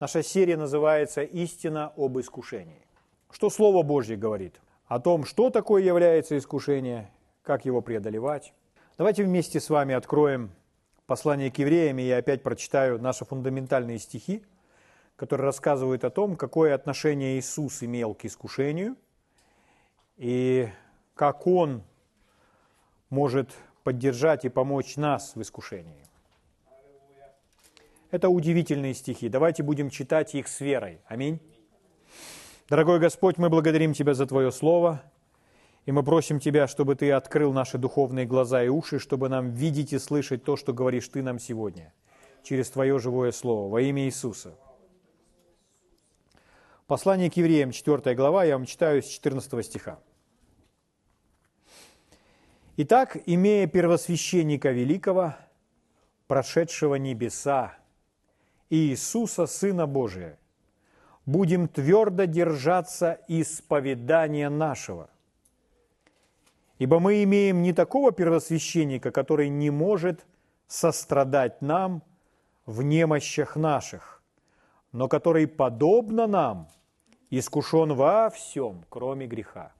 Наша серия называется «Истина об искушении». Что Слово Божье говорит о том, что такое является искушение, как его преодолевать. Давайте вместе с вами откроем послание к евреям, и я опять прочитаю наши фундаментальные стихи, которые рассказывают о том, какое отношение Иисус имел к искушению, и как Он может поддержать и помочь нас в искушении. Это удивительные стихи. Давайте будем читать их с верой. Аминь. Дорогой Господь, мы благодарим Тебя за Твое Слово, и мы просим Тебя, чтобы Ты открыл наши духовные глаза и уши, чтобы нам видеть и слышать то, что говоришь Ты нам сегодня, через Твое живое Слово, во имя Иисуса. Послание к евреям, 4 глава, я вам читаю с 14 стиха. Итак, имея первосвященника великого, прошедшего небеса, Иисуса, Сына Божия, будем твердо держаться исповедания нашего. Ибо мы имеем не такого первосвященника, который не может сострадать нам в немощах наших, но который, подобно нам, искушен во всем, кроме греха.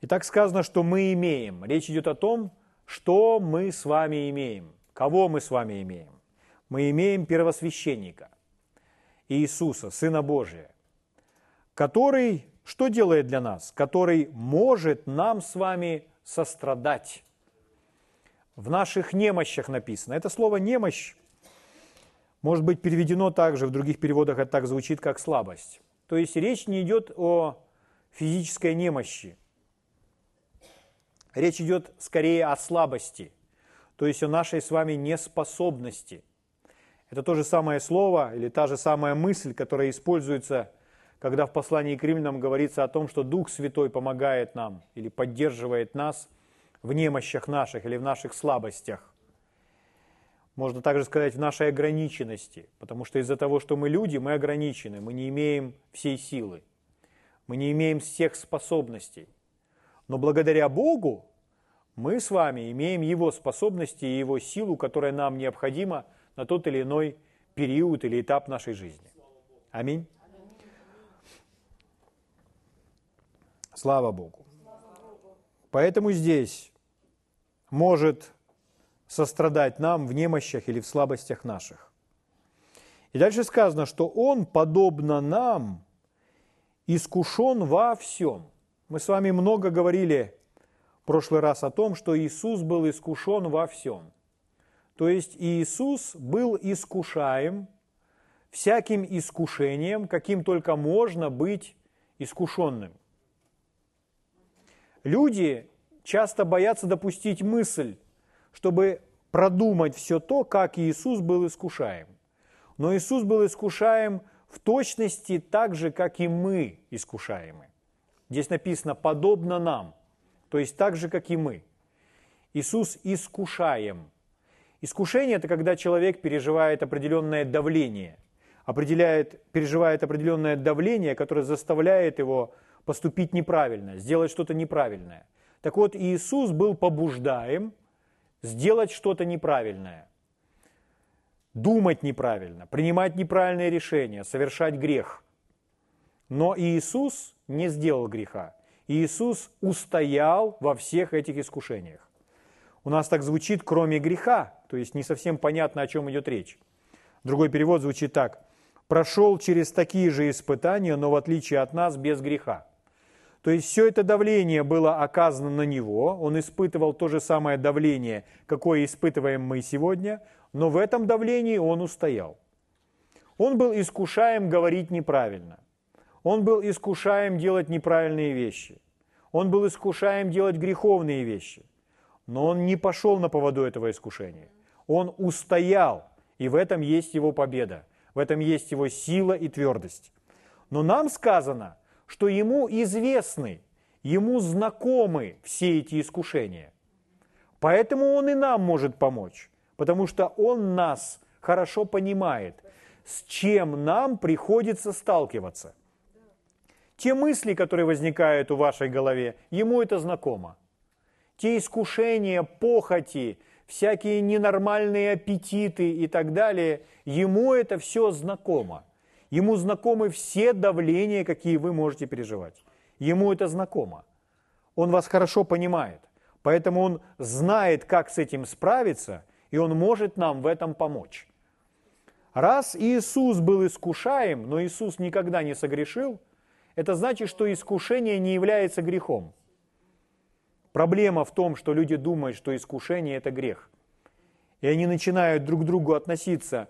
И так сказано, что мы имеем. Речь идет о том, что мы с вами имеем, кого мы с вами имеем мы имеем первосвященника, Иисуса, Сына Божия, который что делает для нас? Который может нам с вами сострадать. В наших немощах написано. Это слово «немощь» может быть переведено также, в других переводах это так звучит, как слабость. То есть речь не идет о физической немощи. Речь идет скорее о слабости, то есть о нашей с вами неспособности. Это то же самое слово или та же самая мысль, которая используется, когда в послании к римлянам говорится о том, что Дух Святой помогает нам или поддерживает нас в немощах наших или в наших слабостях. Можно также сказать в нашей ограниченности, потому что из-за того, что мы люди, мы ограничены, мы не имеем всей силы, мы не имеем всех способностей. Но благодаря Богу мы с вами имеем Его способности и Его силу, которая нам необходима – на тот или иной период или этап нашей жизни. Аминь. Слава Богу. Поэтому здесь может сострадать нам в немощах или в слабостях наших. И дальше сказано, что Он, подобно нам, искушен во всем. Мы с вами много говорили в прошлый раз о том, что Иисус был искушен во всем. То есть Иисус был искушаем всяким искушением, каким только можно быть искушенным. Люди часто боятся допустить мысль, чтобы продумать все то, как Иисус был искушаем. Но Иисус был искушаем в точности так же, как и мы искушаемы. Здесь написано «подобно нам», то есть так же, как и мы. Иисус искушаем – Искушение – это когда человек переживает определенное давление, определяет, переживает определенное давление, которое заставляет его поступить неправильно, сделать что-то неправильное. Так вот, Иисус был побуждаем сделать что-то неправильное, думать неправильно, принимать неправильные решения, совершать грех. Но Иисус не сделал греха. Иисус устоял во всех этих искушениях. У нас так звучит «кроме греха», то есть не совсем понятно, о чем идет речь. Другой перевод звучит так. «Прошел через такие же испытания, но в отличие от нас без греха». То есть все это давление было оказано на него, он испытывал то же самое давление, какое испытываем мы сегодня, но в этом давлении он устоял. Он был искушаем говорить неправильно. Он был искушаем делать неправильные вещи. Он был искушаем делать греховные вещи. Но он не пошел на поводу этого искушения. Он устоял, и в этом есть его победа, в этом есть его сила и твердость. Но нам сказано, что ему известны, ему знакомы все эти искушения. Поэтому он и нам может помочь, потому что он нас хорошо понимает, с чем нам приходится сталкиваться. Те мысли, которые возникают у вашей голове, ему это знакомо. Те искушения, похоти, всякие ненормальные аппетиты и так далее, ему это все знакомо. Ему знакомы все давления, какие вы можете переживать. Ему это знакомо. Он вас хорошо понимает. Поэтому он знает, как с этим справиться, и он может нам в этом помочь. Раз Иисус был искушаем, но Иисус никогда не согрешил, это значит, что искушение не является грехом. Проблема в том, что люди думают, что искушение – это грех. И они начинают друг к другу относиться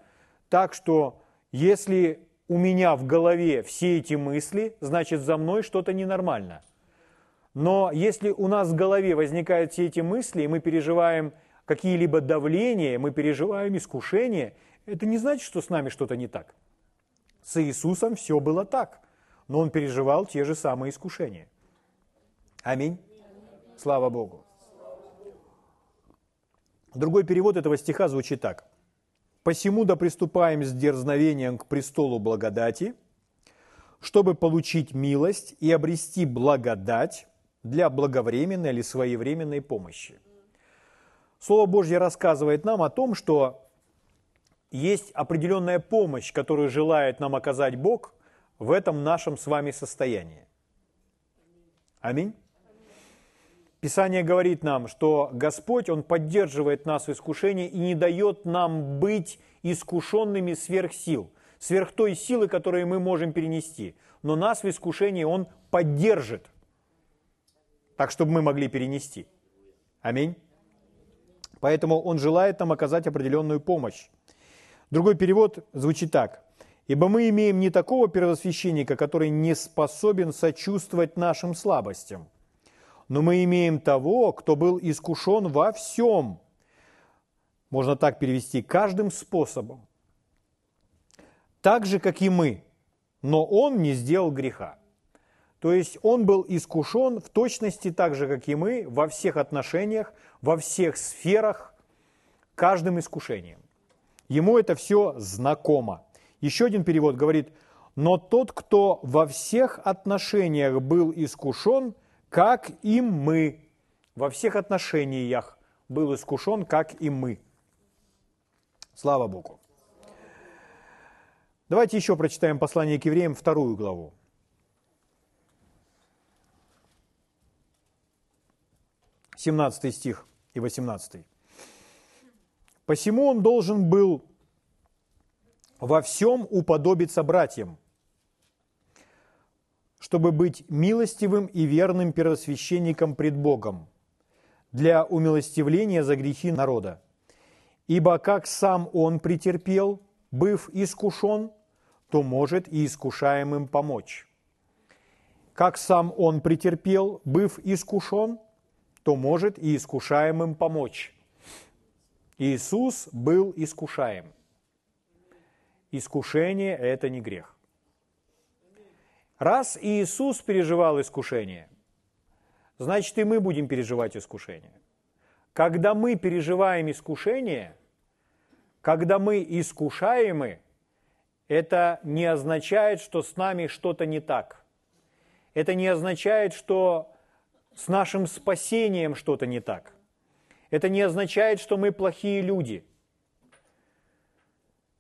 так, что если у меня в голове все эти мысли, значит за мной что-то ненормально. Но если у нас в голове возникают все эти мысли, и мы переживаем какие-либо давления, мы переживаем искушения, это не значит, что с нами что-то не так. С Иисусом все было так, но Он переживал те же самые искушения. Аминь. Слава Богу. Другой перевод этого стиха звучит так. «Посему да приступаем с дерзновением к престолу благодати, чтобы получить милость и обрести благодать для благовременной или своевременной помощи». Слово Божье рассказывает нам о том, что есть определенная помощь, которую желает нам оказать Бог в этом нашем с вами состоянии. Аминь. Писание говорит нам, что Господь, Он поддерживает нас в искушении и не дает нам быть искушенными сверх сил, сверх той силы, которую мы можем перенести. Но нас в искушении Он поддержит, так, чтобы мы могли перенести. Аминь. Поэтому Он желает нам оказать определенную помощь. Другой перевод звучит так. «Ибо мы имеем не такого первосвященника, который не способен сочувствовать нашим слабостям, но мы имеем того, кто был искушен во всем». Можно так перевести, каждым способом. Так же, как и мы, но он не сделал греха. То есть он был искушен в точности так же, как и мы, во всех отношениях, во всех сферах, каждым искушением. Ему это все знакомо. Еще один перевод говорит, но тот, кто во всех отношениях был искушен, как и мы. Во всех отношениях был искушен, как и мы. Слава Богу. Давайте еще прочитаем послание к евреям, вторую главу. 17 стих и 18. «Посему он должен был во всем уподобиться братьям, чтобы быть милостивым и верным первосвященником пред Богом для умилостивления за грехи народа. Ибо как сам он претерпел, быв искушен, то может и искушаемым помочь. Как сам он претерпел, быв искушен, то может и искушаемым помочь. Иисус был искушаем. Искушение – это не грех. Раз Иисус переживал искушение, значит и мы будем переживать искушение. Когда мы переживаем искушение, когда мы искушаемы, это не означает, что с нами что-то не так. Это не означает, что с нашим спасением что-то не так. Это не означает, что мы плохие люди.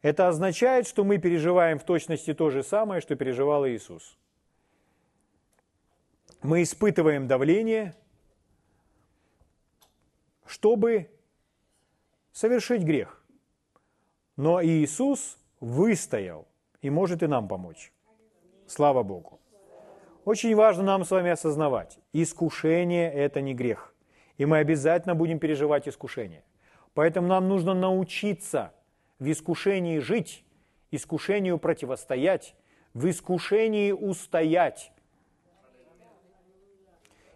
Это означает, что мы переживаем в точности то же самое, что переживал Иисус. Мы испытываем давление, чтобы совершить грех. Но Иисус выстоял и может и нам помочь. Слава Богу. Очень важно нам с вами осознавать, искушение – это не грех. И мы обязательно будем переживать искушение. Поэтому нам нужно научиться в искушении жить, искушению противостоять, в искушении устоять.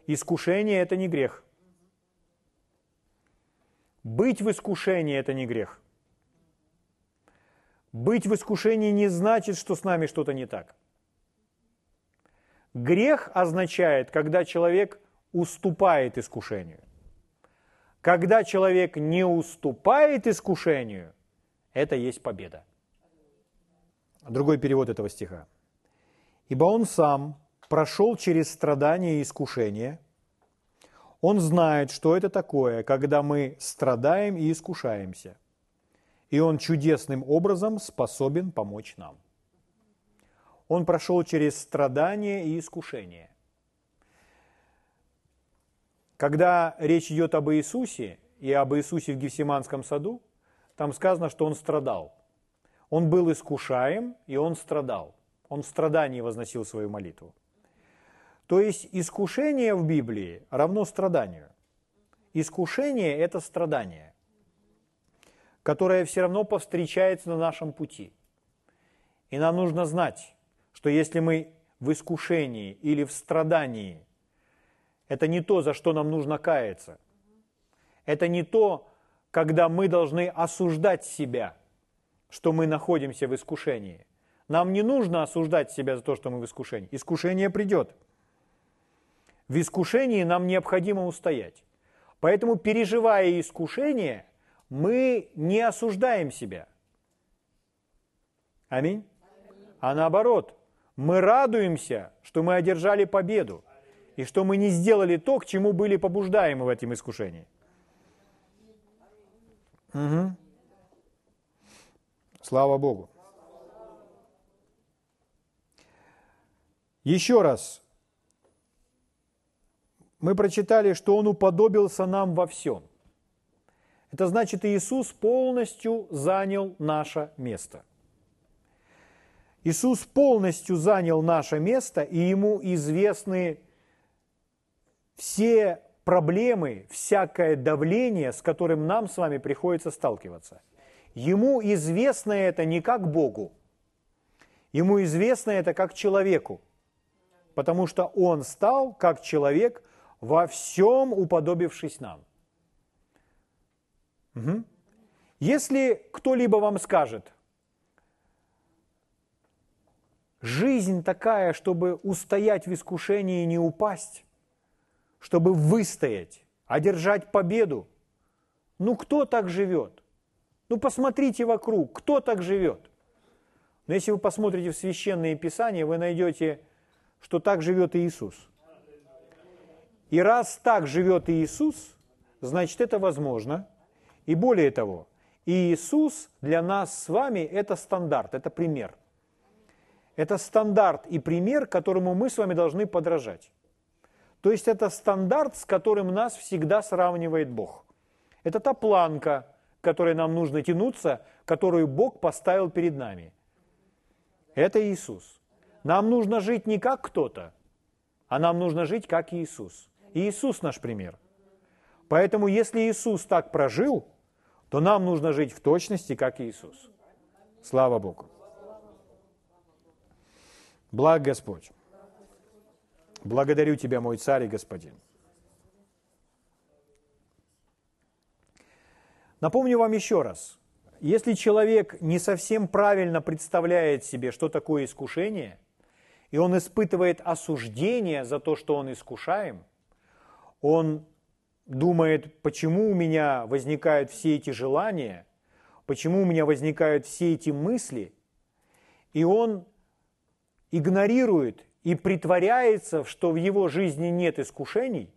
Искушение – это не грех. Быть в искушении – это не грех. Быть в искушении не значит, что с нами что-то не так. Грех означает, когда человек уступает искушению. Когда человек не уступает искушению, это есть победа. Другой перевод этого стиха. «Ибо он сам прошел через страдания и искушения, Он знает, что это такое, когда мы страдаем и искушаемся. И Он чудесным образом способен помочь нам. Он прошел через страдания и искушения. Когда речь идет об Иисусе и об Иисусе в Гефсиманском саду, там сказано, что Он страдал. Он был искушаем, и Он страдал. Он в страдании возносил свою молитву. То есть искушение в Библии равно страданию. Искушение – это страдание, которое все равно повстречается на нашем пути. И нам нужно знать, что если мы в искушении или в страдании, это не то, за что нам нужно каяться. Это не то, когда мы должны осуждать себя, что мы находимся в искушении. Нам не нужно осуждать себя за то, что мы в искушении. Искушение придет – в искушении нам необходимо устоять. Поэтому, переживая искушение, мы не осуждаем себя. Аминь. А наоборот, мы радуемся, что мы одержали победу, и что мы не сделали то, к чему были побуждаемы в этом искушении. Угу. Слава Богу. Еще раз, мы прочитали, что Он уподобился нам во всем. Это значит, Иисус полностью занял наше место. Иисус полностью занял наше место, и Ему известны все проблемы, всякое давление, с которым нам с вами приходится сталкиваться. Ему известно это не как Богу, ему известно это как человеку, потому что он стал как человек во всем уподобившись нам. Угу. Если кто-либо вам скажет, жизнь такая, чтобы устоять в искушении и не упасть, чтобы выстоять, одержать победу, ну кто так живет? Ну посмотрите вокруг, кто так живет? Но если вы посмотрите в священные писания, вы найдете, что так живет Иисус – и раз так живет Иисус, значит это возможно. И более того, Иисус для нас с вами это стандарт, это пример. Это стандарт и пример, которому мы с вами должны подражать. То есть это стандарт, с которым нас всегда сравнивает Бог. Это та планка, которой нам нужно тянуться, которую Бог поставил перед нами. Это Иисус. Нам нужно жить не как кто-то, а нам нужно жить как Иисус. Иисус наш пример. Поэтому если Иисус так прожил, то нам нужно жить в точности, как Иисус. Слава Богу. Благ Господь. Благодарю Тебя, мой царь и Господин. Напомню вам еще раз. Если человек не совсем правильно представляет себе, что такое искушение, и он испытывает осуждение за то, что он искушаем – он думает, почему у меня возникают все эти желания, почему у меня возникают все эти мысли, и он игнорирует и притворяется, что в его жизни нет искушений,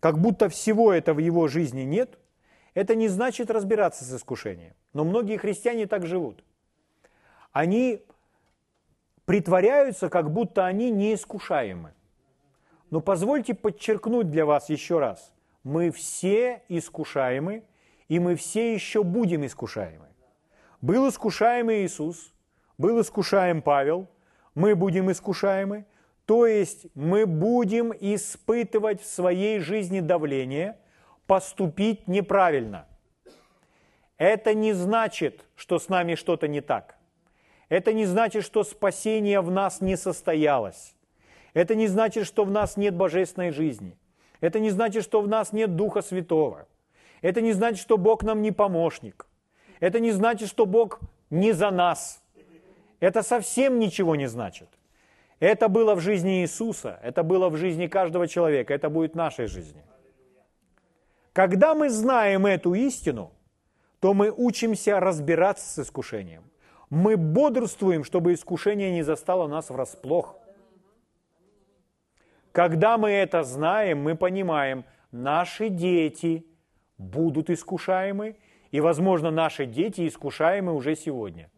как будто всего этого в его жизни нет, это не значит разбираться с искушением. Но многие христиане так живут. Они притворяются, как будто они неискушаемы. Но позвольте подчеркнуть для вас еще раз. Мы все искушаемы, и мы все еще будем искушаемы. Был искушаемый Иисус, был искушаем Павел, мы будем искушаемы, то есть мы будем испытывать в своей жизни давление, поступить неправильно. Это не значит, что с нами что-то не так. Это не значит, что спасение в нас не состоялось. Это не значит, что в нас нет божественной жизни. Это не значит, что в нас нет Духа Святого. Это не значит, что Бог нам не помощник. Это не значит, что Бог не за нас. Это совсем ничего не значит. Это было в жизни Иисуса, это было в жизни каждого человека, это будет в нашей жизни. Когда мы знаем эту истину, то мы учимся разбираться с искушением. Мы бодрствуем, чтобы искушение не застало нас врасплох – Когда мы это знаем, мы понимаем, наши дети будут искушаемы, и, возможно, наши дети искушаемы уже сегодня.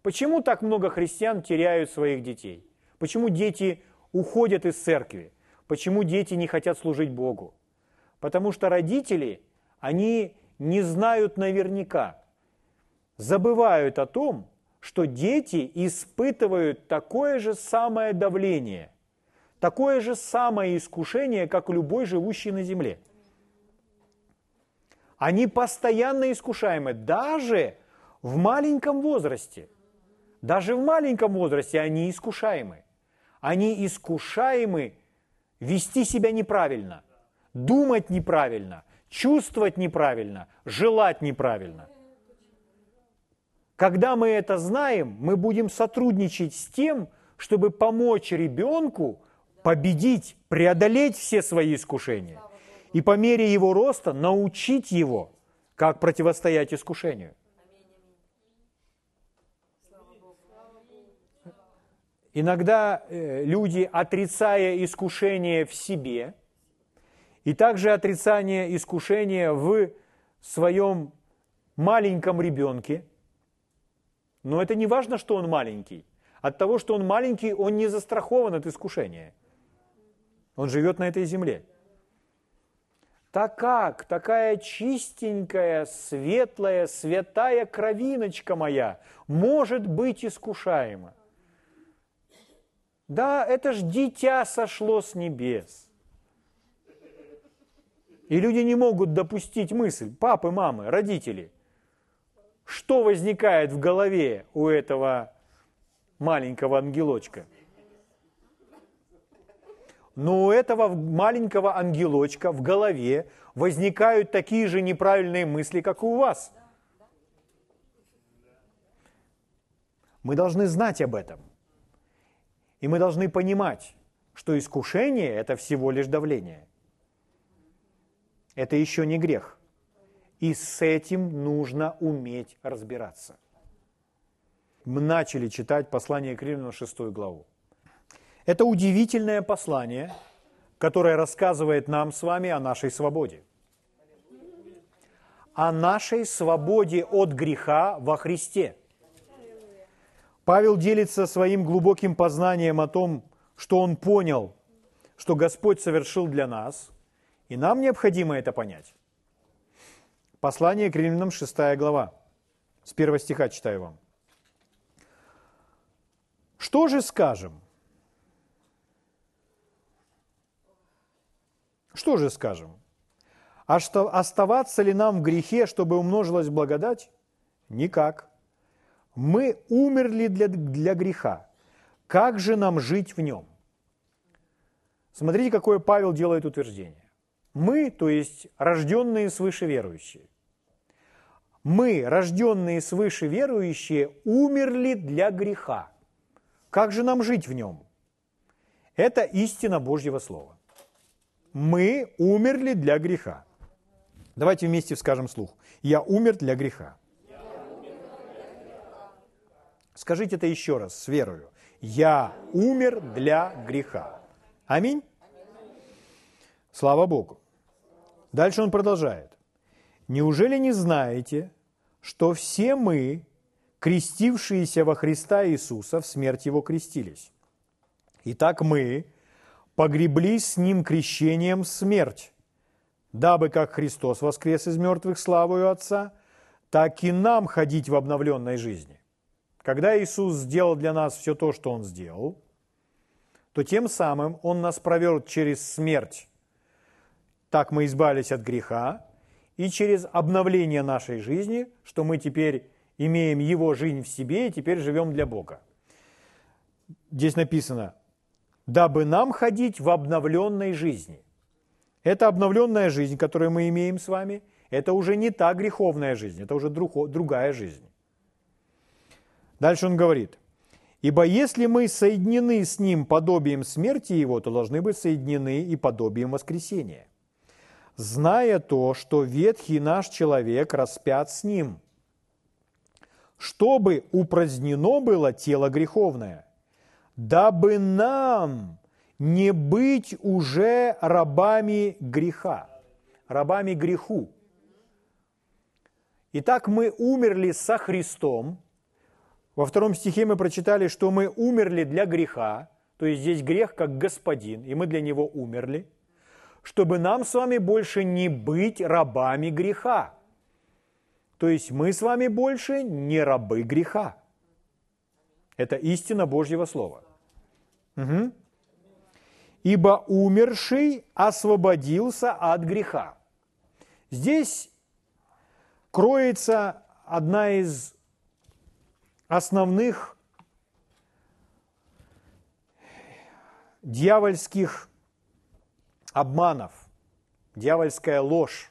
Почему так много христиан теряют своих детей? Почему дети уходят из церкви? Почему дети не хотят служить Богу? Потому что родители, они не знают наверняка, забывают о том, что дети испытывают такое же самое давление, такое же самое искушение, как любой живущий на земле. Они постоянно искушаемы, даже в маленьком возрасте. Даже в маленьком возрасте они искушаемы. Они искушаемы вести себя неправильно, думать неправильно, чувствовать неправильно, желать неправильно – когда мы это знаем, мы будем сотрудничать с тем, чтобы помочь ребенку победить, преодолеть все свои искушения. И по мере его роста научить его, как противостоять искушению. Иногда э, люди, отрицая искушение в себе, и также отрицание искушения в своем маленьком ребенке, но это не важно, что он маленький. От того, что он маленький, он не застрахован от искушения. Он живет на этой земле. Так как такая чистенькая, светлая, святая кровиночка моя может быть искушаема? Да, это ж дитя сошло с небес. И люди не могут допустить мысль, папы, мамы, родители – что возникает в голове у этого маленького ангелочка? Но у этого маленького ангелочка в голове возникают такие же неправильные мысли, как и у вас. Мы должны знать об этом. И мы должны понимать, что искушение – это всего лишь давление. Это еще не грех. И с этим нужно уметь разбираться. Мы начали читать послание к Римлянам 6 главу. Это удивительное послание, которое рассказывает нам с вами о нашей свободе. О нашей свободе от греха во Христе. Павел делится своим глубоким познанием о том, что он понял, что Господь совершил для нас, и нам необходимо это понять. Послание к римлянам, 6 глава. С первого стиха читаю вам. Что же скажем? Что же скажем? А что, оставаться ли нам в грехе, чтобы умножилась благодать? Никак. Мы умерли для, для греха. Как же нам жить в нем? Смотрите, какое Павел делает утверждение. Мы, то есть рожденные свыше верующие, мы, рожденные свыше верующие, умерли для греха. Как же нам жить в нем? Это истина Божьего Слова. Мы умерли для греха. Давайте вместе скажем слух. Я умер для греха. Скажите это еще раз с верою. Я умер для греха. Аминь. Слава Богу. Дальше он продолжает. Неужели не знаете, что все мы, крестившиеся во Христа Иисуса, в смерть Его крестились? Итак, мы погреблись с Ним крещением смерть, дабы как Христос воскрес из мертвых славою Отца, так и нам ходить в обновленной жизни. Когда Иисус сделал для нас все то, что Он сделал, то тем самым Он нас провел через смерть. Так мы избавились от греха, и через обновление нашей жизни, что мы теперь имеем Его жизнь в себе и теперь живем для Бога. Здесь написано, дабы нам ходить в обновленной жизни. Это обновленная жизнь, которую мы имеем с вами, это уже не та греховная жизнь, это уже другая жизнь. Дальше он говорит, «Ибо если мы соединены с Ним подобием смерти Его, то должны быть соединены и подобием воскресения зная то, что ветхий наш человек распят с ним, чтобы упразднено было тело греховное, дабы нам не быть уже рабами греха, рабами греху. Итак, мы умерли со Христом. Во втором стихе мы прочитали, что мы умерли для греха, то есть здесь грех как господин, и мы для него умерли, чтобы нам с вами больше не быть рабами греха. То есть мы с вами больше не рабы греха. Это истина Божьего Слова. Угу. Ибо умерший освободился от греха. Здесь кроется одна из основных дьявольских обманов, дьявольская ложь,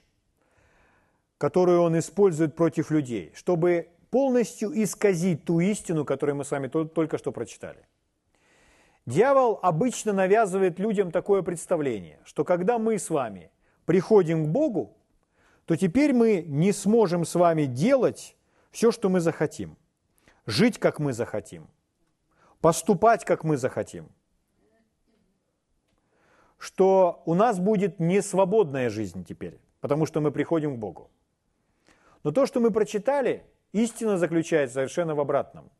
которую он использует против людей, чтобы полностью исказить ту истину, которую мы с вами только что прочитали. Дьявол обычно навязывает людям такое представление, что когда мы с вами приходим к Богу, то теперь мы не сможем с вами делать все, что мы захотим, жить, как мы захотим, поступать, как мы захотим, что у нас будет не свободная жизнь теперь, потому что мы приходим к Богу. Но то, что мы прочитали, Истина заключается совершенно в обратном.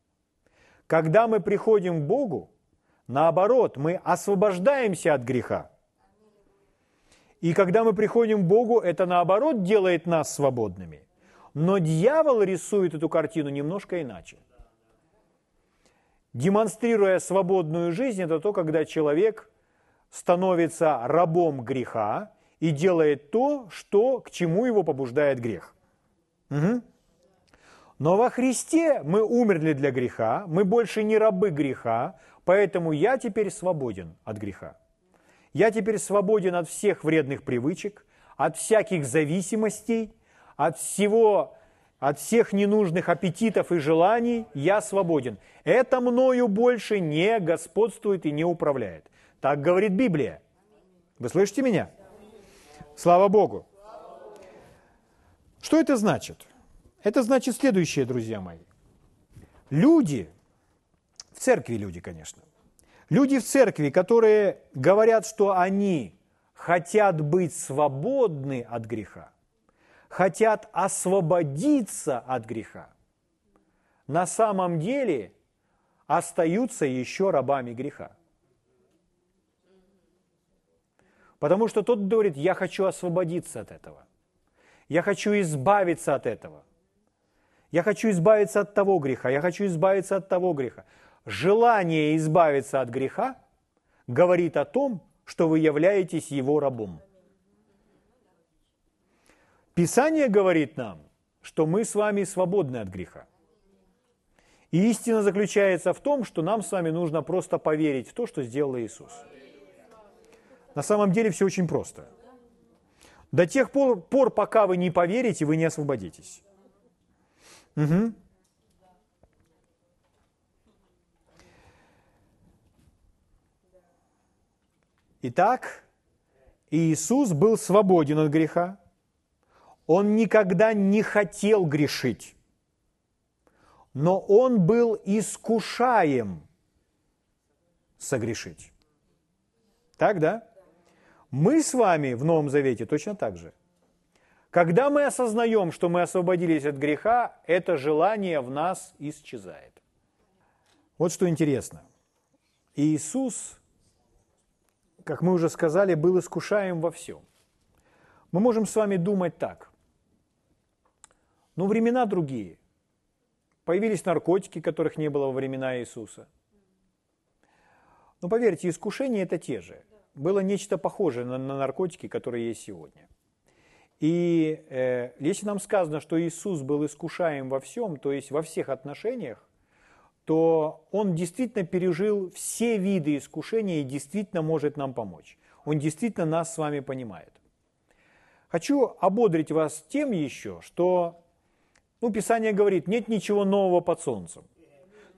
Когда мы приходим к Богу, наоборот, мы освобождаемся от греха. И когда мы приходим к Богу, это наоборот делает нас свободными. Но дьявол рисует эту картину немножко иначе. Демонстрируя свободную жизнь, это то, когда человек становится рабом греха и делает то, что, к чему его побуждает грех. Угу. Но во Христе мы умерли для греха, мы больше не рабы греха, поэтому я теперь свободен от греха. Я теперь свободен от всех вредных привычек, от всяких зависимостей, от всего, от всех ненужных аппетитов и желаний. Я свободен. Это мною больше не господствует и не управляет. Так говорит Библия. Вы слышите меня? Слава Богу. Что это значит? Это значит следующее, друзья мои. Люди, в церкви люди, конечно, люди в церкви, которые говорят, что они хотят быть свободны от греха, хотят освободиться от греха, на самом деле остаются еще рабами греха. Потому что тот говорит, я хочу освободиться от этого. Я хочу избавиться от этого. Я хочу избавиться от того греха, я хочу избавиться от того греха. Желание избавиться от греха говорит о том, что вы являетесь его рабом. Писание говорит нам, что мы с вами свободны от греха. И истина заключается в том, что нам с вами нужно просто поверить в то, что сделал Иисус. На самом деле все очень просто. До тех пор, пока вы не поверите, вы не освободитесь. Угу. Итак, Иисус был свободен от греха. Он никогда не хотел грешить. Но он был искушаем согрешить. Так, да? Мы с вами в Новом Завете точно так же. Когда мы осознаем, что мы освободились от греха, это желание в нас исчезает. Вот что интересно. Иисус, как мы уже сказали, был искушаем во всем. Мы можем с вами думать так. Но времена другие. Появились наркотики, которых не было во времена Иисуса. Но поверьте, искушения это те же. Было нечто похожее на, на наркотики, которые есть сегодня – и э, если нам сказано, что Иисус был искушаем во всем, то есть во всех отношениях, то Он действительно пережил все виды искушения и действительно может нам помочь. Он действительно нас с вами понимает. Хочу ободрить вас тем еще, что ну, Писание говорит, нет ничего нового под солнцем.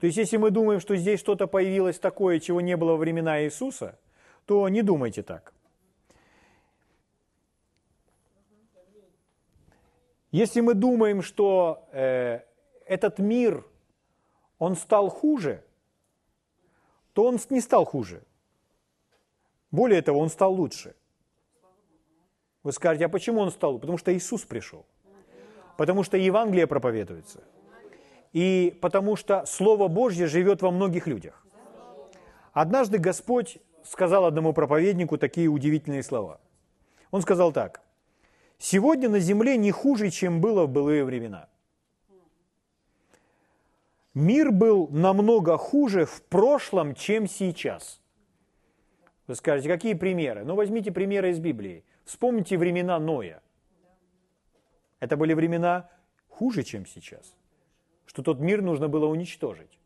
То есть, если мы думаем, что здесь что-то появилось такое, чего не было во времена Иисуса, то не думайте так. Если мы думаем, что э, этот мир, он стал хуже, то он не стал хуже. Более того, он стал лучше. Вы скажете, а почему он стал? Потому что Иисус пришел. Потому что Евангелие проповедуется. И потому что Слово Божье живет во многих людях. Однажды Господь сказал одному проповеднику такие удивительные слова. Он сказал так. «Сегодня на земле не хуже, чем было в былые времена. Мир был намного хуже в прошлом, чем сейчас». Вы скажете, какие примеры? Ну, возьмите примеры из Библии. Вспомните времена Ноя. Это были времена хуже, чем сейчас. Что тот мир нужно было уничтожить.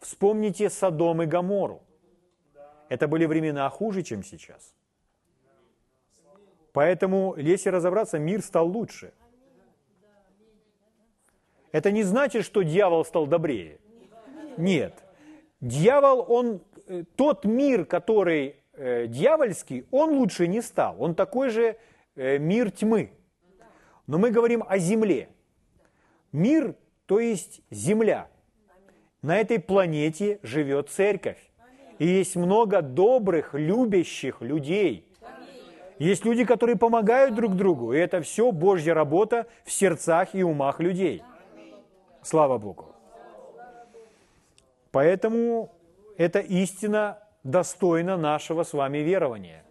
Вспомните Содом и Гамору. Это были времена хуже, чем сейчас. Поэтому, если разобраться, мир стал лучше. Это не значит, что дьявол стал добрее. Нет. Дьявол, он, э, тот мир, который э, дьявольский, он лучше не стал. Он такой же э, мир тьмы. Но мы говорим о земле. Мир, то есть земля. На этой планете живет церковь. И есть много добрых, любящих людей. Есть люди, которые помогают друг другу. И это все Божья работа в сердцах и умах людей. Слава Богу. Поэтому эта истина достойна нашего с вами верования.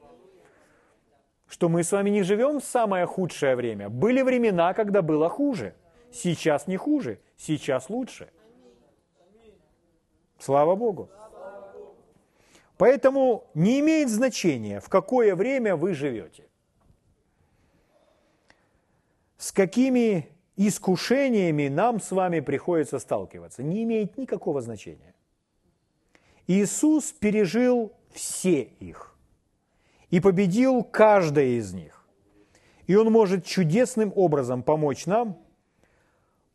Что мы с вами не живем в самое худшее время. Были времена, когда было хуже. Сейчас не хуже, сейчас лучше. Слава Богу. Поэтому не имеет значения, в какое время вы живете. С какими искушениями нам с вами приходится сталкиваться, не имеет никакого значения. Иисус пережил все их и победил каждое из них. И Он может чудесным образом помочь нам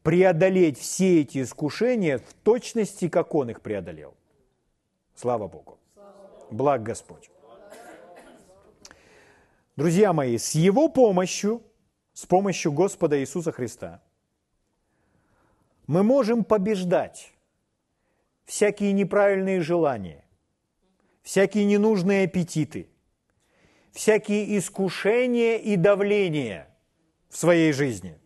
преодолеть все эти искушения в точности, как Он их преодолел. Слава Богу благ Господь. Друзья мои, с Его помощью, с помощью Господа Иисуса Христа, мы можем побеждать всякие неправильные желания, всякие ненужные аппетиты, всякие искушения и давления в своей жизни.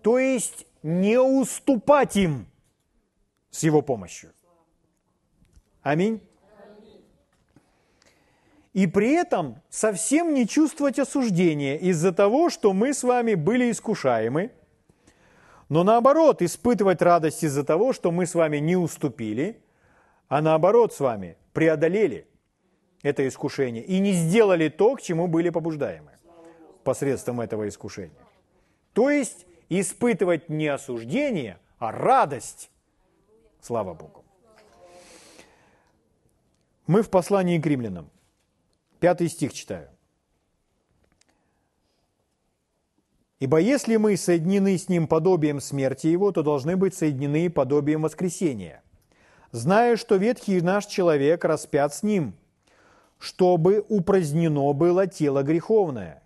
То есть не уступать им с Его помощью. Аминь и при этом совсем не чувствовать осуждения из-за того, что мы с вами были искушаемы, но наоборот испытывать радость из-за того, что мы с вами не уступили, а наоборот с вами преодолели это искушение и не сделали то, к чему были побуждаемы посредством этого искушения. То есть испытывать не осуждение, а радость. Слава Богу. Мы в послании к римлянам. Пятый стих читаю. «Ибо если мы соединены с Ним подобием смерти Его, то должны быть соединены подобием воскресения, зная, что ветхий наш человек распят с Ним, чтобы упразднено было тело греховное,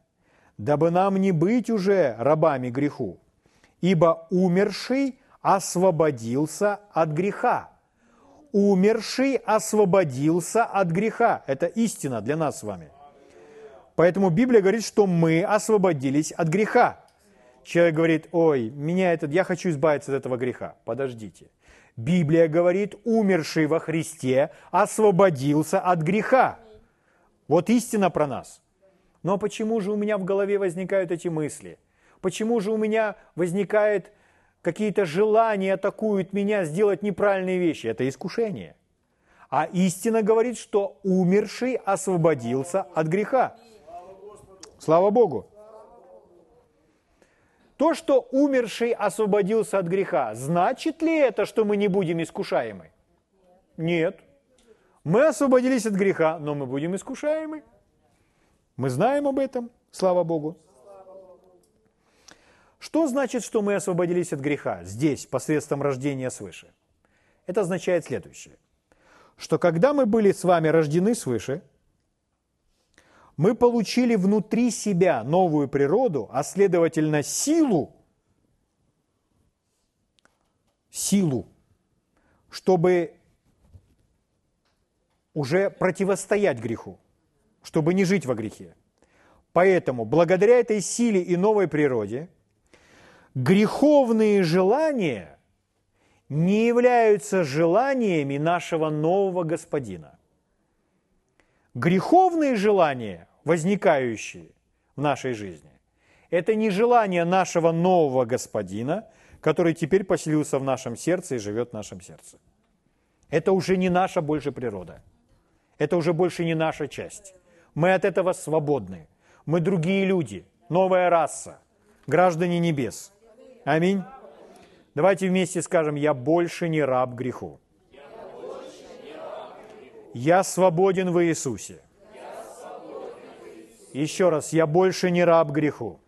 дабы нам не быть уже рабами греху, ибо умерший освободился от греха умерший освободился от греха. Это истина для нас с вами. Поэтому Библия говорит, что мы освободились от греха. Человек говорит, ой, меня этот, я хочу избавиться от этого греха. Подождите. Библия говорит, умерший во Христе освободился от греха. Вот истина про нас. Но почему же у меня в голове возникают эти мысли? Почему же у меня возникает какие-то желания атакуют меня сделать неправильные вещи. Это искушение. А истина говорит, что умерший освободился от греха. Слава Богу. То, что умерший освободился от греха, значит ли это, что мы не будем искушаемы? Нет. Мы освободились от греха, но мы будем искушаемы. Мы знаем об этом, слава Богу. Что значит, что мы освободились от греха здесь, посредством рождения свыше? Это означает следующее, что когда мы были с вами рождены свыше, мы получили внутри себя новую природу, а следовательно силу, силу, чтобы уже противостоять греху. чтобы не жить во грехе. Поэтому, благодаря этой силе и новой природе, греховные желания не являются желаниями нашего нового господина. Греховные желания, возникающие в нашей жизни, это не желание нашего нового господина, который теперь поселился в нашем сердце и живет в нашем сердце. Это уже не наша больше природа. Это уже больше не наша часть. Мы от этого свободны. Мы другие люди, новая раса, граждане небес. Аминь. Давайте вместе скажем, я больше не раб греху. Я свободен в Иисусе. Еще раз, я больше не раб греху.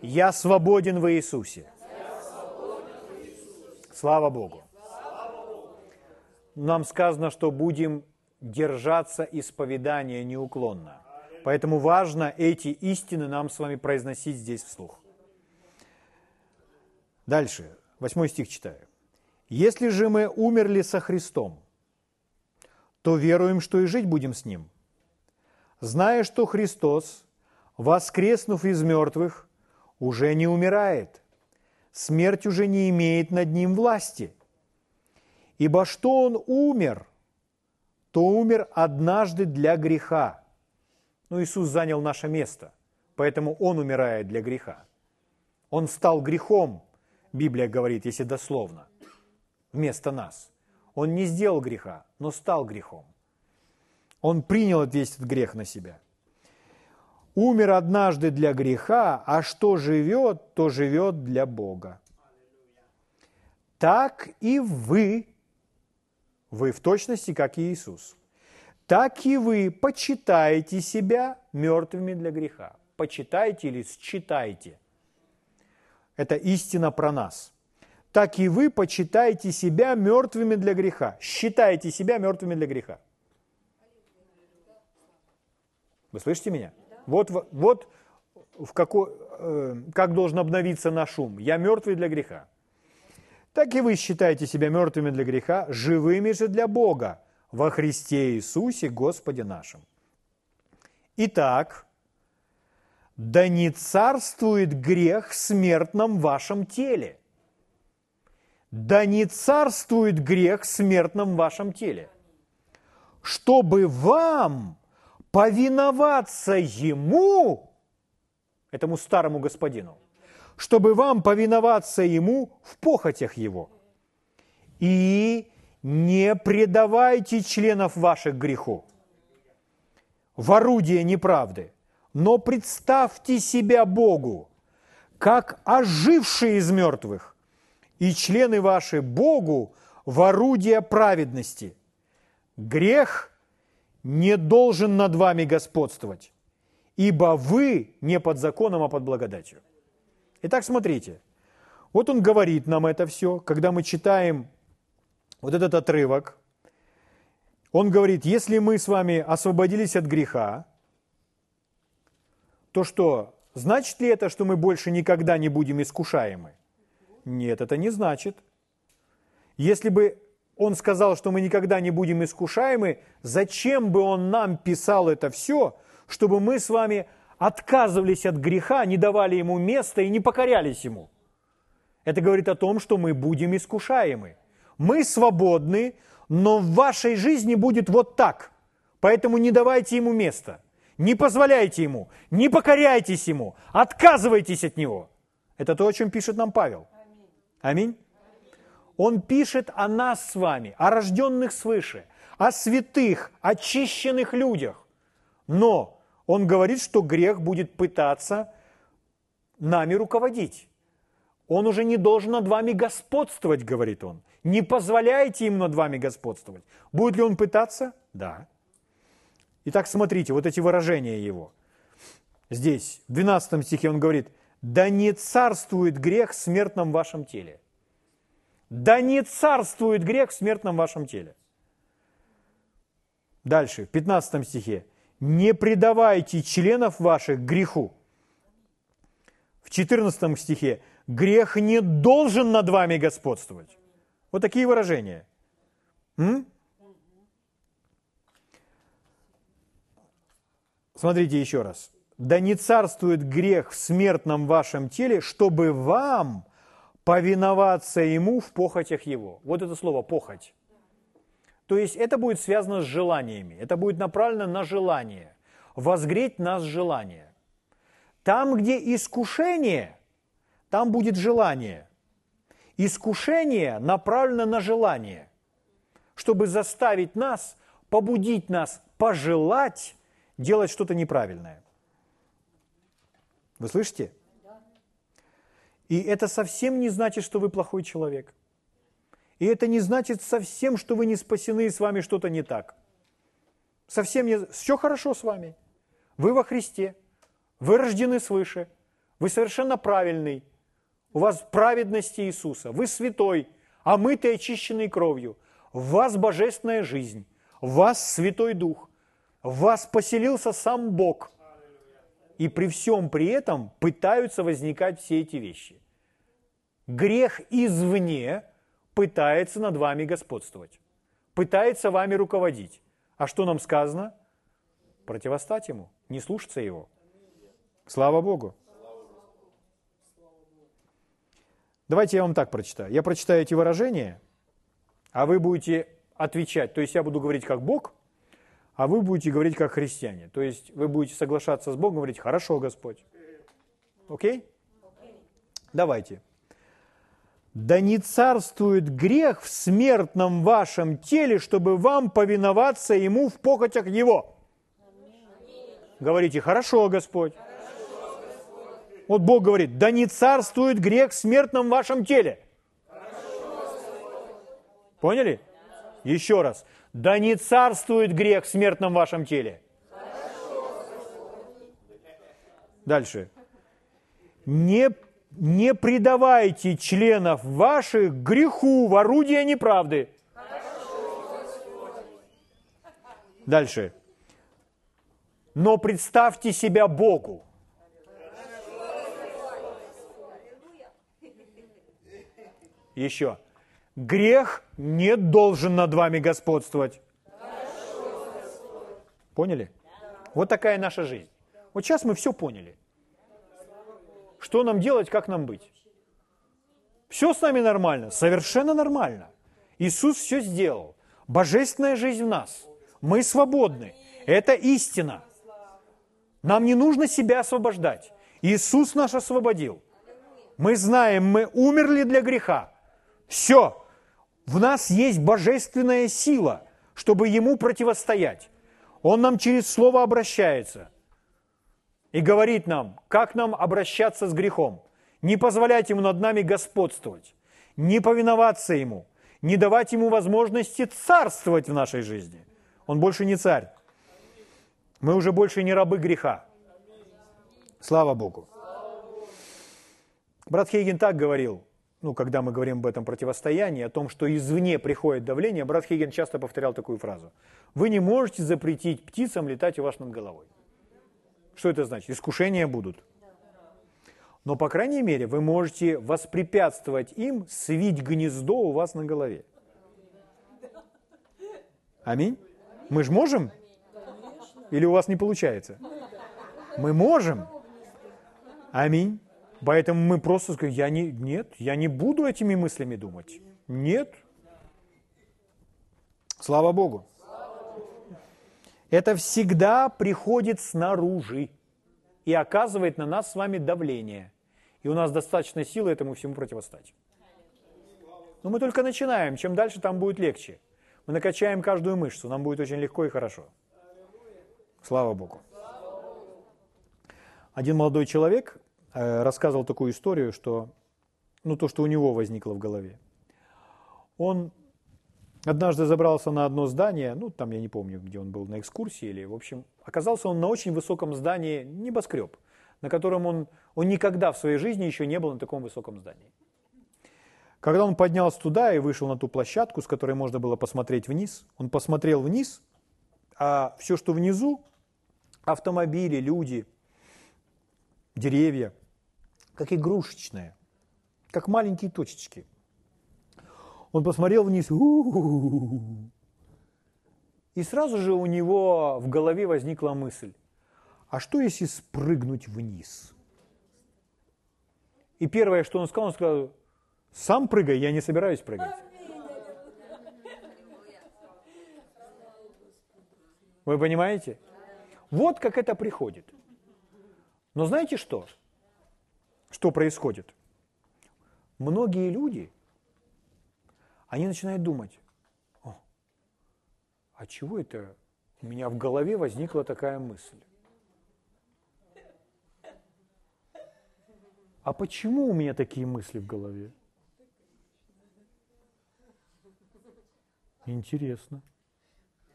Я свободен в Иисусе. Слава Богу. Нам сказано, что будем держаться исповедания неуклонно. Поэтому важно эти истины нам с вами произносить здесь вслух. Дальше, восьмой стих читаю. «Если же мы умерли со Христом, то веруем, что и жить будем с Ним, зная, что Христос, воскреснув из мертвых, уже не умирает, смерть уже не имеет над Ним власти. Ибо что Он умер, то умер однажды для греха, но Иисус занял наше место, поэтому Он умирает для греха. Он стал грехом, Библия говорит, если дословно, вместо нас. Он не сделал греха, но стал грехом. Он принял весь этот грех на себя. Умер однажды для греха, а что живет, то живет для Бога. Так и вы, вы в точности, как и Иисус – так и вы почитаете себя мертвыми для греха. Почитайте или считайте. Это истина про нас. Так и вы почитаете себя мертвыми для греха. Считаете себя мертвыми для греха. Вы слышите меня? Вот, вот в какой, э, как должен обновиться наш ум. Я мертвый для греха. Так и вы считаете себя мертвыми для греха, живыми же для Бога во Христе Иисусе Господе нашим. Итак, да не царствует грех в смертном вашем теле. Да не царствует грех в смертном вашем теле. Чтобы вам повиноваться Ему, этому старому господину, чтобы вам повиноваться Ему в похотях Его и не предавайте членов ваших греху в орудие неправды, но представьте себя Богу, как ожившие из мертвых, и члены ваши Богу в орудие праведности. Грех не должен над вами господствовать, ибо вы не под законом, а под благодатью. Итак, смотрите, вот он говорит нам это все, когда мы читаем вот этот отрывок, он говорит, если мы с вами освободились от греха, то что, значит ли это, что мы больше никогда не будем искушаемы? Нет, это не значит. Если бы он сказал, что мы никогда не будем искушаемы, зачем бы он нам писал это все, чтобы мы с вами отказывались от греха, не давали ему места и не покорялись ему? Это говорит о том, что мы будем искушаемы мы свободны, но в вашей жизни будет вот так. Поэтому не давайте ему места, не позволяйте ему, не покоряйтесь ему, отказывайтесь от него. Это то, о чем пишет нам Павел. Аминь. Он пишет о нас с вами, о рожденных свыше, о святых, очищенных людях. Но он говорит, что грех будет пытаться нами руководить. Он уже не должен над вами господствовать, говорит он. Не позволяйте им над вами господствовать. Будет ли он пытаться? Да. Итак, смотрите, вот эти выражения его. Здесь, в 12 стихе он говорит, «Да не царствует грех в смертном вашем теле». Да не царствует грех в смертном вашем теле. Дальше, в 15 стихе. «Не предавайте членов ваших греху». В 14 стихе. «Грех не должен над вами господствовать». Вот такие выражения. М? Смотрите еще раз. Да не царствует грех в смертном вашем теле, чтобы вам повиноваться ему в похотях его. Вот это слово «похоть». То есть это будет связано с желаниями, это будет направлено на желание, возгреть нас желание. Там, где искушение, там будет желание. Искушение направлено на желание, чтобы заставить нас, побудить нас пожелать делать что-то неправильное. Вы слышите? И это совсем не значит, что вы плохой человек. И это не значит совсем, что вы не спасены и с вами что-то не так. Совсем не... Все хорошо с вами. Вы во Христе. Вы рождены свыше. Вы совершенно правильный. У вас праведность Иисуса. Вы святой, омытый, очищенный кровью. В вас божественная жизнь. В вас Святой Дух. Вас поселился сам Бог. И при всем при этом пытаются возникать все эти вещи. Грех извне – пытается над вами господствовать, пытается вами руководить. А что нам сказано? Противостать ему, не слушаться его. Слава Богу. Давайте я вам так прочитаю. Я прочитаю эти выражения, а вы будете отвечать. То есть я буду говорить как Бог, а вы будете говорить как христиане. То есть вы будете соглашаться с Богом, говорить, хорошо, Господь. Окей? Давайте да не царствует грех в смертном вашем теле, чтобы вам повиноваться ему в похотях его. Говорите, хорошо, Господь. Вот Бог говорит, да не царствует грех в смертном вашем теле. Поняли? Еще раз. Да не царствует грех в смертном вашем теле. Дальше. Не не предавайте членов ваших греху в орудие неправды. Дальше. Но представьте себя Богу. Еще. Грех не должен над вами господствовать. Поняли? Вот такая наша жизнь. Вот сейчас мы все поняли. Что нам делать, как нам быть? Все с нами нормально, совершенно нормально. Иисус все сделал. Божественная жизнь в нас. Мы свободны. Это истина. Нам не нужно себя освобождать. Иисус нас освободил. Мы знаем, мы умерли для греха. Все. В нас есть божественная сила, чтобы Ему противостоять. Он нам через Слово обращается – и говорит нам, как нам обращаться с грехом. Не позволять ему над нами господствовать, не повиноваться ему, не давать ему возможности царствовать в нашей жизни. Он больше не царь. Мы уже больше не рабы греха. Слава Богу. Брат Хейген так говорил, ну, когда мы говорим об этом противостоянии, о том, что извне приходит давление, брат Хейген часто повторял такую фразу. Вы не можете запретить птицам летать у вас над головой. Что это значит? Искушения будут. Но, по крайней мере, вы можете воспрепятствовать им свить гнездо у вас на голове. Аминь. Мы же можем? Или у вас не получается? Мы можем. Аминь. Поэтому мы просто скажем, я не, нет, я не буду этими мыслями думать. Нет. Слава Богу. Это всегда приходит снаружи и оказывает на нас с вами давление. И у нас достаточно силы этому всему противостать. Но мы только начинаем. Чем дальше, там будет легче. Мы накачаем каждую мышцу, нам будет очень легко и хорошо. Слава Богу. Один молодой человек рассказывал такую историю, что, ну, то, что у него возникло в голове. Он однажды забрался на одно здание, ну, там я не помню, где он был, на экскурсии или, в общем, оказался он на очень высоком здании, небоскреб, на котором он, он никогда в своей жизни еще не был на таком высоком здании. Когда он поднялся туда и вышел на ту площадку, с которой можно было посмотреть вниз, он посмотрел вниз, а все, что внизу, автомобили, люди, деревья, как игрушечные, как маленькие точечки – он посмотрел вниз, и сразу же у него в голове возникла мысль, а что если спрыгнуть вниз? И первое, что он сказал, он сказал, сам прыгай, я не собираюсь прыгать. Вы понимаете? Вот как это приходит. Но знаете что? Что происходит? Многие люди, они начинают думать, О, а чего это у меня в голове возникла такая мысль? А почему у меня такие мысли в голове? Интересно.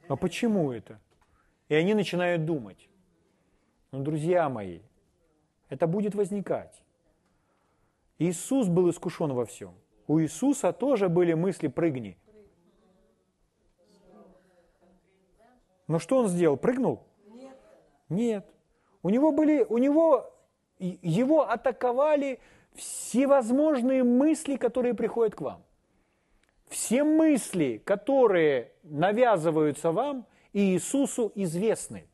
А почему это? И они начинают думать. Ну, друзья мои, это будет возникать. Иисус был искушен во всем. У Иисуса тоже были мысли «прыгни». Но что он сделал? Прыгнул? Нет. У него были, у него, его атаковали всевозможные мысли, которые приходят к вам. Все мысли, которые навязываются вам, и Иисусу известны.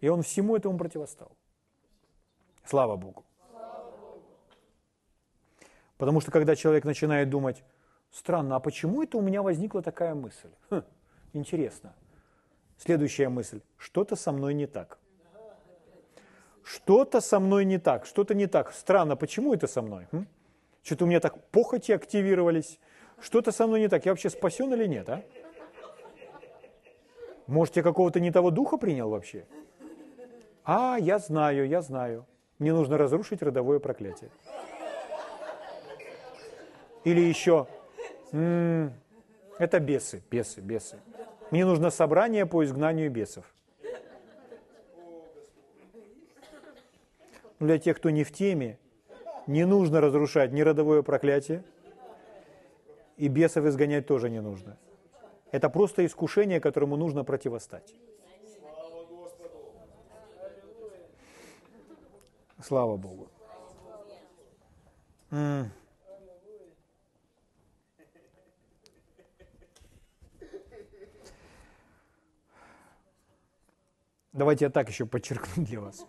И он всему этому противостал. Слава Богу. Потому что когда человек начинает думать, странно, а почему это у меня возникла такая мысль? Хм, интересно. Следующая мысль. Что-то со мной не так. Что-то со мной не так. Что-то не так. Странно, почему это со мной? Хм? Что-то у меня так похоти активировались. Что-то со мной не так. Я вообще спасен или нет, а? Может, я какого-то не того духа принял вообще? А, я знаю, я знаю. Мне нужно разрушить родовое проклятие. Или еще, м-м, это бесы, бесы, бесы. Мне нужно собрание по изгнанию бесов. Для тех, кто не в теме, не нужно разрушать ни родовое проклятие, и бесов изгонять тоже не нужно. Это просто искушение, которому нужно противостать. Слава Богу. Давайте я так еще подчеркну для вас.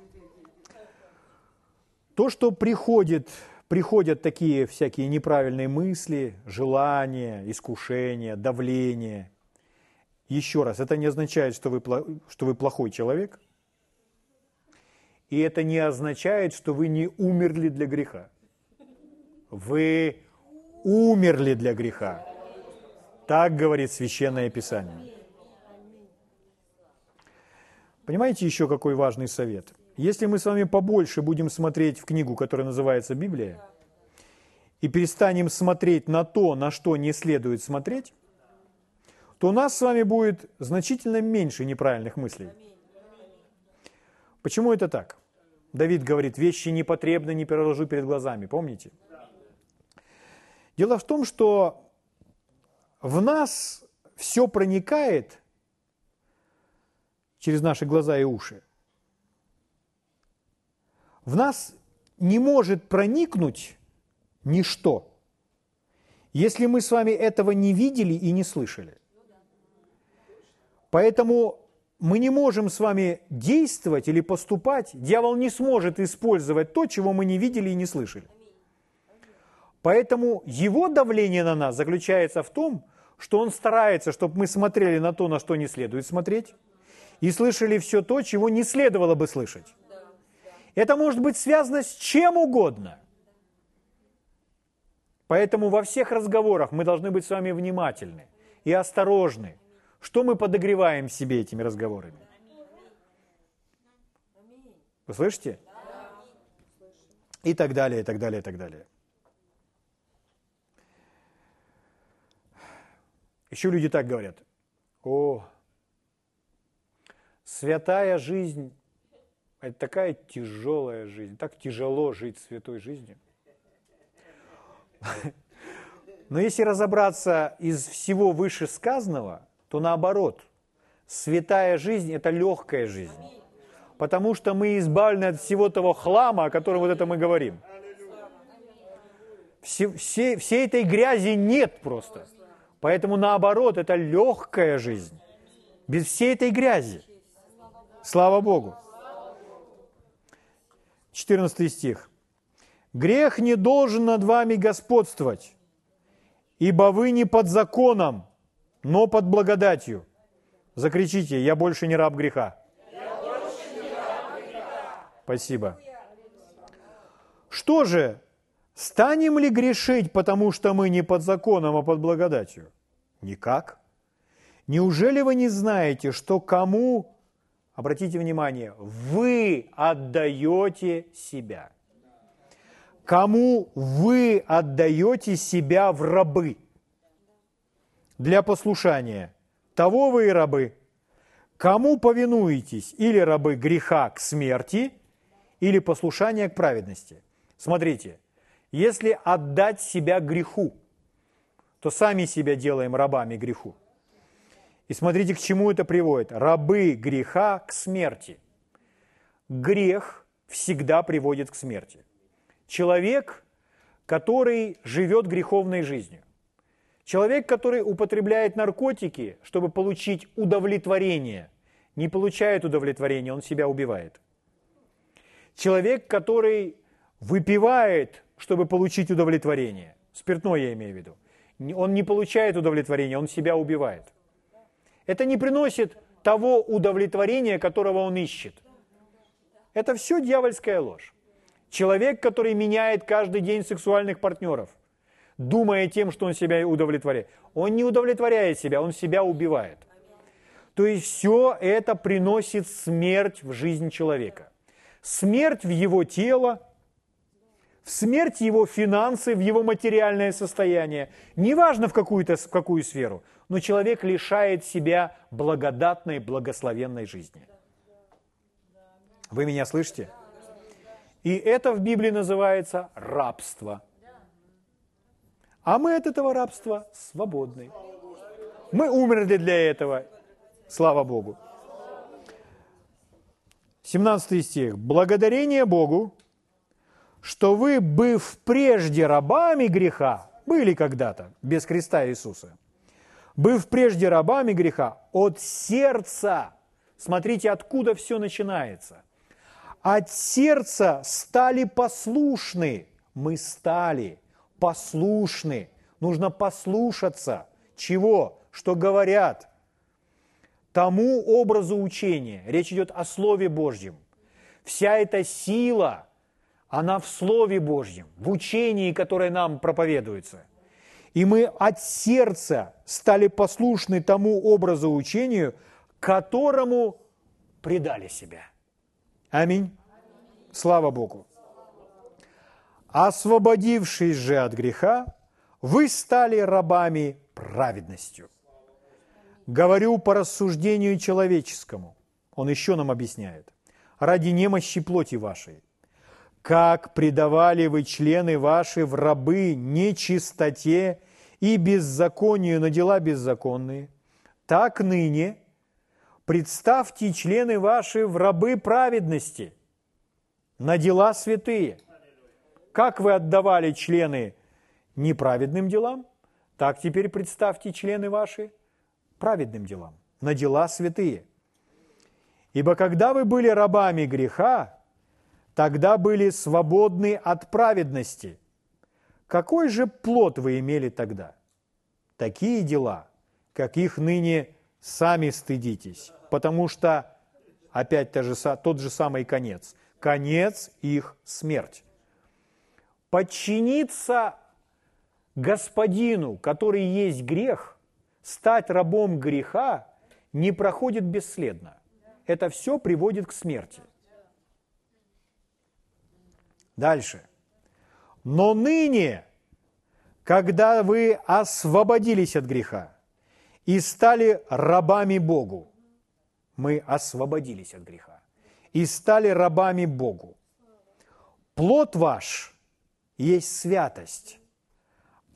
То, что приходит, приходят такие всякие неправильные мысли, желания, искушения, давление. Еще раз, это не означает, что вы, что вы плохой человек – и это не означает, что вы не умерли для греха. Вы умерли для греха. Так говорит Священное Писание. Понимаете еще какой важный совет? Если мы с вами побольше будем смотреть в книгу, которая называется Библия, и перестанем смотреть на то, на что не следует смотреть, то у нас с вами будет значительно меньше неправильных мыслей. Почему это так? Давид говорит, вещи непотребны, не переложу перед глазами, помните? Дело в том, что в нас все проникает через наши глаза и уши. В нас не может проникнуть ничто, если мы с вами этого не видели и не слышали. Поэтому мы не можем с вами действовать или поступать, дьявол не сможет использовать то, чего мы не видели и не слышали. Поэтому его давление на нас заключается в том, что он старается, чтобы мы смотрели на то, на что не следует смотреть, и слышали все то, чего не следовало бы слышать. Это может быть связано с чем угодно. Поэтому во всех разговорах мы должны быть с вами внимательны и осторожны – что мы подогреваем себе этими разговорами? Вы слышите? И так далее, и так далее, и так далее. Еще люди так говорят. О, святая жизнь – это такая тяжелая жизнь. Так тяжело жить святой жизнью. Но если разобраться из всего вышесказанного, то наоборот, святая жизнь – это легкая жизнь. Потому что мы избавлены от всего того хлама, о котором вот это мы говорим. Все, все, всей этой грязи нет просто. Поэтому наоборот, это легкая жизнь. Без всей этой грязи. Слава Богу. 14 стих. «Грех не должен над вами господствовать, ибо вы не под законом, но под благодатью». Закричите, «Я больше не раб греха». Спасибо. Что же, станем ли грешить, потому что мы не под законом, а под благодатью? Никак. Неужели вы не знаете, что кому, обратите внимание, вы отдаете себя? Кому вы отдаете себя в рабы для послушания? Того вы и рабы. Кому повинуетесь? Или рабы греха к смерти, или послушания к праведности. Смотрите, если отдать себя греху, то сами себя делаем рабами греху. И смотрите, к чему это приводит. Рабы греха к смерти. Грех всегда приводит к смерти. Человек, который живет греховной жизнью. Человек, который употребляет наркотики, чтобы получить удовлетворение, не получает удовлетворения, он себя убивает. Человек, который выпивает, чтобы получить удовлетворение, спиртное я имею в виду, он не получает удовлетворения, он себя убивает. Это не приносит того удовлетворения, которого он ищет. Это все дьявольская ложь. Человек, который меняет каждый день сексуальных партнеров, думая тем, что он себя удовлетворяет, он не удовлетворяет себя, он себя убивает. То есть все это приносит смерть в жизнь человека. Смерть в его тело, в смерть его финансы, в его материальное состояние. Неважно в, какую-то, в какую сферу, но человек лишает себя благодатной, благословенной жизни. Вы меня слышите? И это в Библии называется рабство. А мы от этого рабства свободны. Мы умерли для этого, слава Богу. 17 стих. «Благодарение Богу, что вы, быв прежде рабами греха, были когда-то, без креста Иисуса, быв прежде рабами греха, от сердца, смотрите, откуда все начинается, от сердца стали послушны, мы стали послушны, нужно послушаться, чего? Что говорят, тому образу учения. Речь идет о Слове Божьем. Вся эта сила, она в Слове Божьем, в учении, которое нам проповедуется. И мы от сердца стали послушны тому образу учению, которому предали себя. Аминь. Слава Богу. Освободившись же от греха, вы стали рабами праведностью. Говорю по рассуждению человеческому. Он еще нам объясняет. Ради немощи плоти вашей. Как предавали вы члены ваши в рабы нечистоте и беззаконию на дела беззаконные, так ныне представьте члены ваши в рабы праведности на дела святые. Как вы отдавали члены неправедным делам, так теперь представьте члены ваши праведным делам, на дела святые. Ибо когда вы были рабами греха, тогда были свободны от праведности. Какой же плод вы имели тогда? Такие дела, как их ныне сами стыдитесь, потому что опять тот же самый конец. Конец их смерть. Подчиниться господину, который есть грех – стать рабом греха не проходит бесследно. Это все приводит к смерти. Дальше. Но ныне, когда вы освободились от греха и стали рабами Богу, мы освободились от греха и стали рабами Богу. Плод ваш есть святость,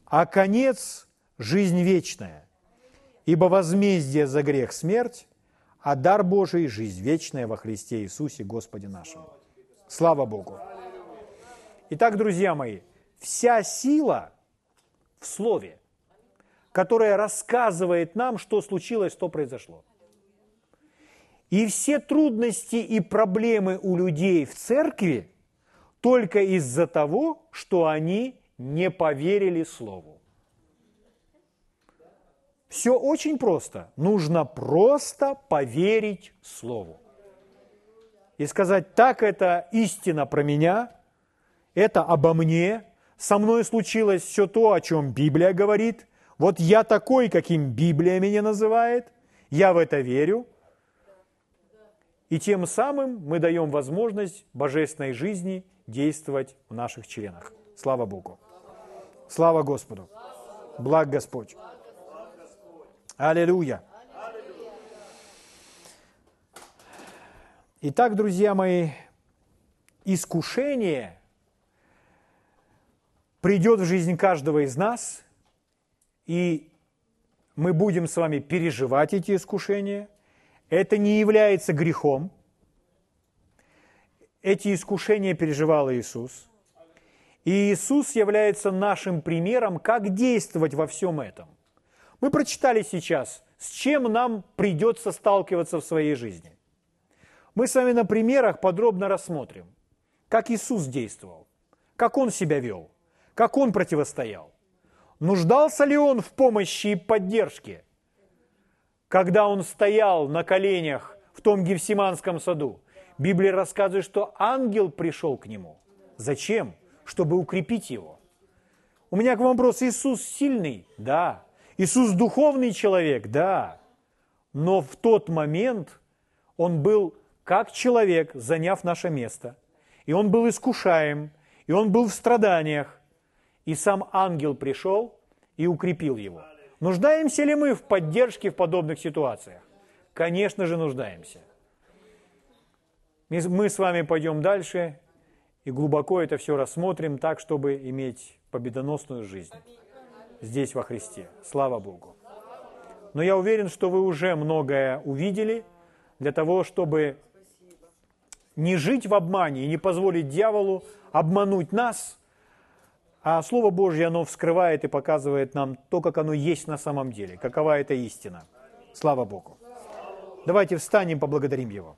а конец – жизнь вечная. Ибо возмездие за грех – смерть, а дар Божий – жизнь вечная во Христе Иисусе Господе нашему. Слава Богу! Итак, друзья мои, вся сила в Слове, которая рассказывает нам, что случилось, что произошло. И все трудности и проблемы у людей в церкви только из-за того, что они не поверили Слову. Все очень просто. Нужно просто поверить Слову. И сказать, так это истина про меня, это обо мне, со мной случилось все то, о чем Библия говорит, вот я такой, каким Библия меня называет, я в это верю, и тем самым мы даем возможность божественной жизни действовать в наших членах. Слава Богу. Слава Господу. Благ Господь. Аллилуйя. Итак, друзья мои, искушение придет в жизнь каждого из нас, и мы будем с вами переживать эти искушения. Это не является грехом. Эти искушения переживал Иисус. И Иисус является нашим примером, как действовать во всем этом – мы прочитали сейчас, с чем нам придется сталкиваться в своей жизни. Мы с вами на примерах подробно рассмотрим, как Иисус действовал, как Он себя вел, как Он противостоял. Нуждался ли Он в помощи и поддержке, когда Он стоял на коленях в том Гефсиманском саду? Библия рассказывает, что ангел пришел к Нему. Зачем? Чтобы укрепить Его. У меня к вам вопрос. Иисус сильный? Да. Иисус духовный человек, да, но в тот момент он был как человек, заняв наше место. И он был искушаем, и он был в страданиях. И сам ангел пришел и укрепил его. Нуждаемся ли мы в поддержке в подобных ситуациях? Конечно же, нуждаемся. Мы с вами пойдем дальше и глубоко это все рассмотрим так, чтобы иметь победоносную жизнь здесь во Христе. Слава Богу. Но я уверен, что вы уже многое увидели для того, чтобы не жить в обмане и не позволить дьяволу обмануть нас, а Слово Божье, оно вскрывает и показывает нам то, как оно есть на самом деле, какова это истина. Слава Богу. Давайте встанем, поблагодарим Его.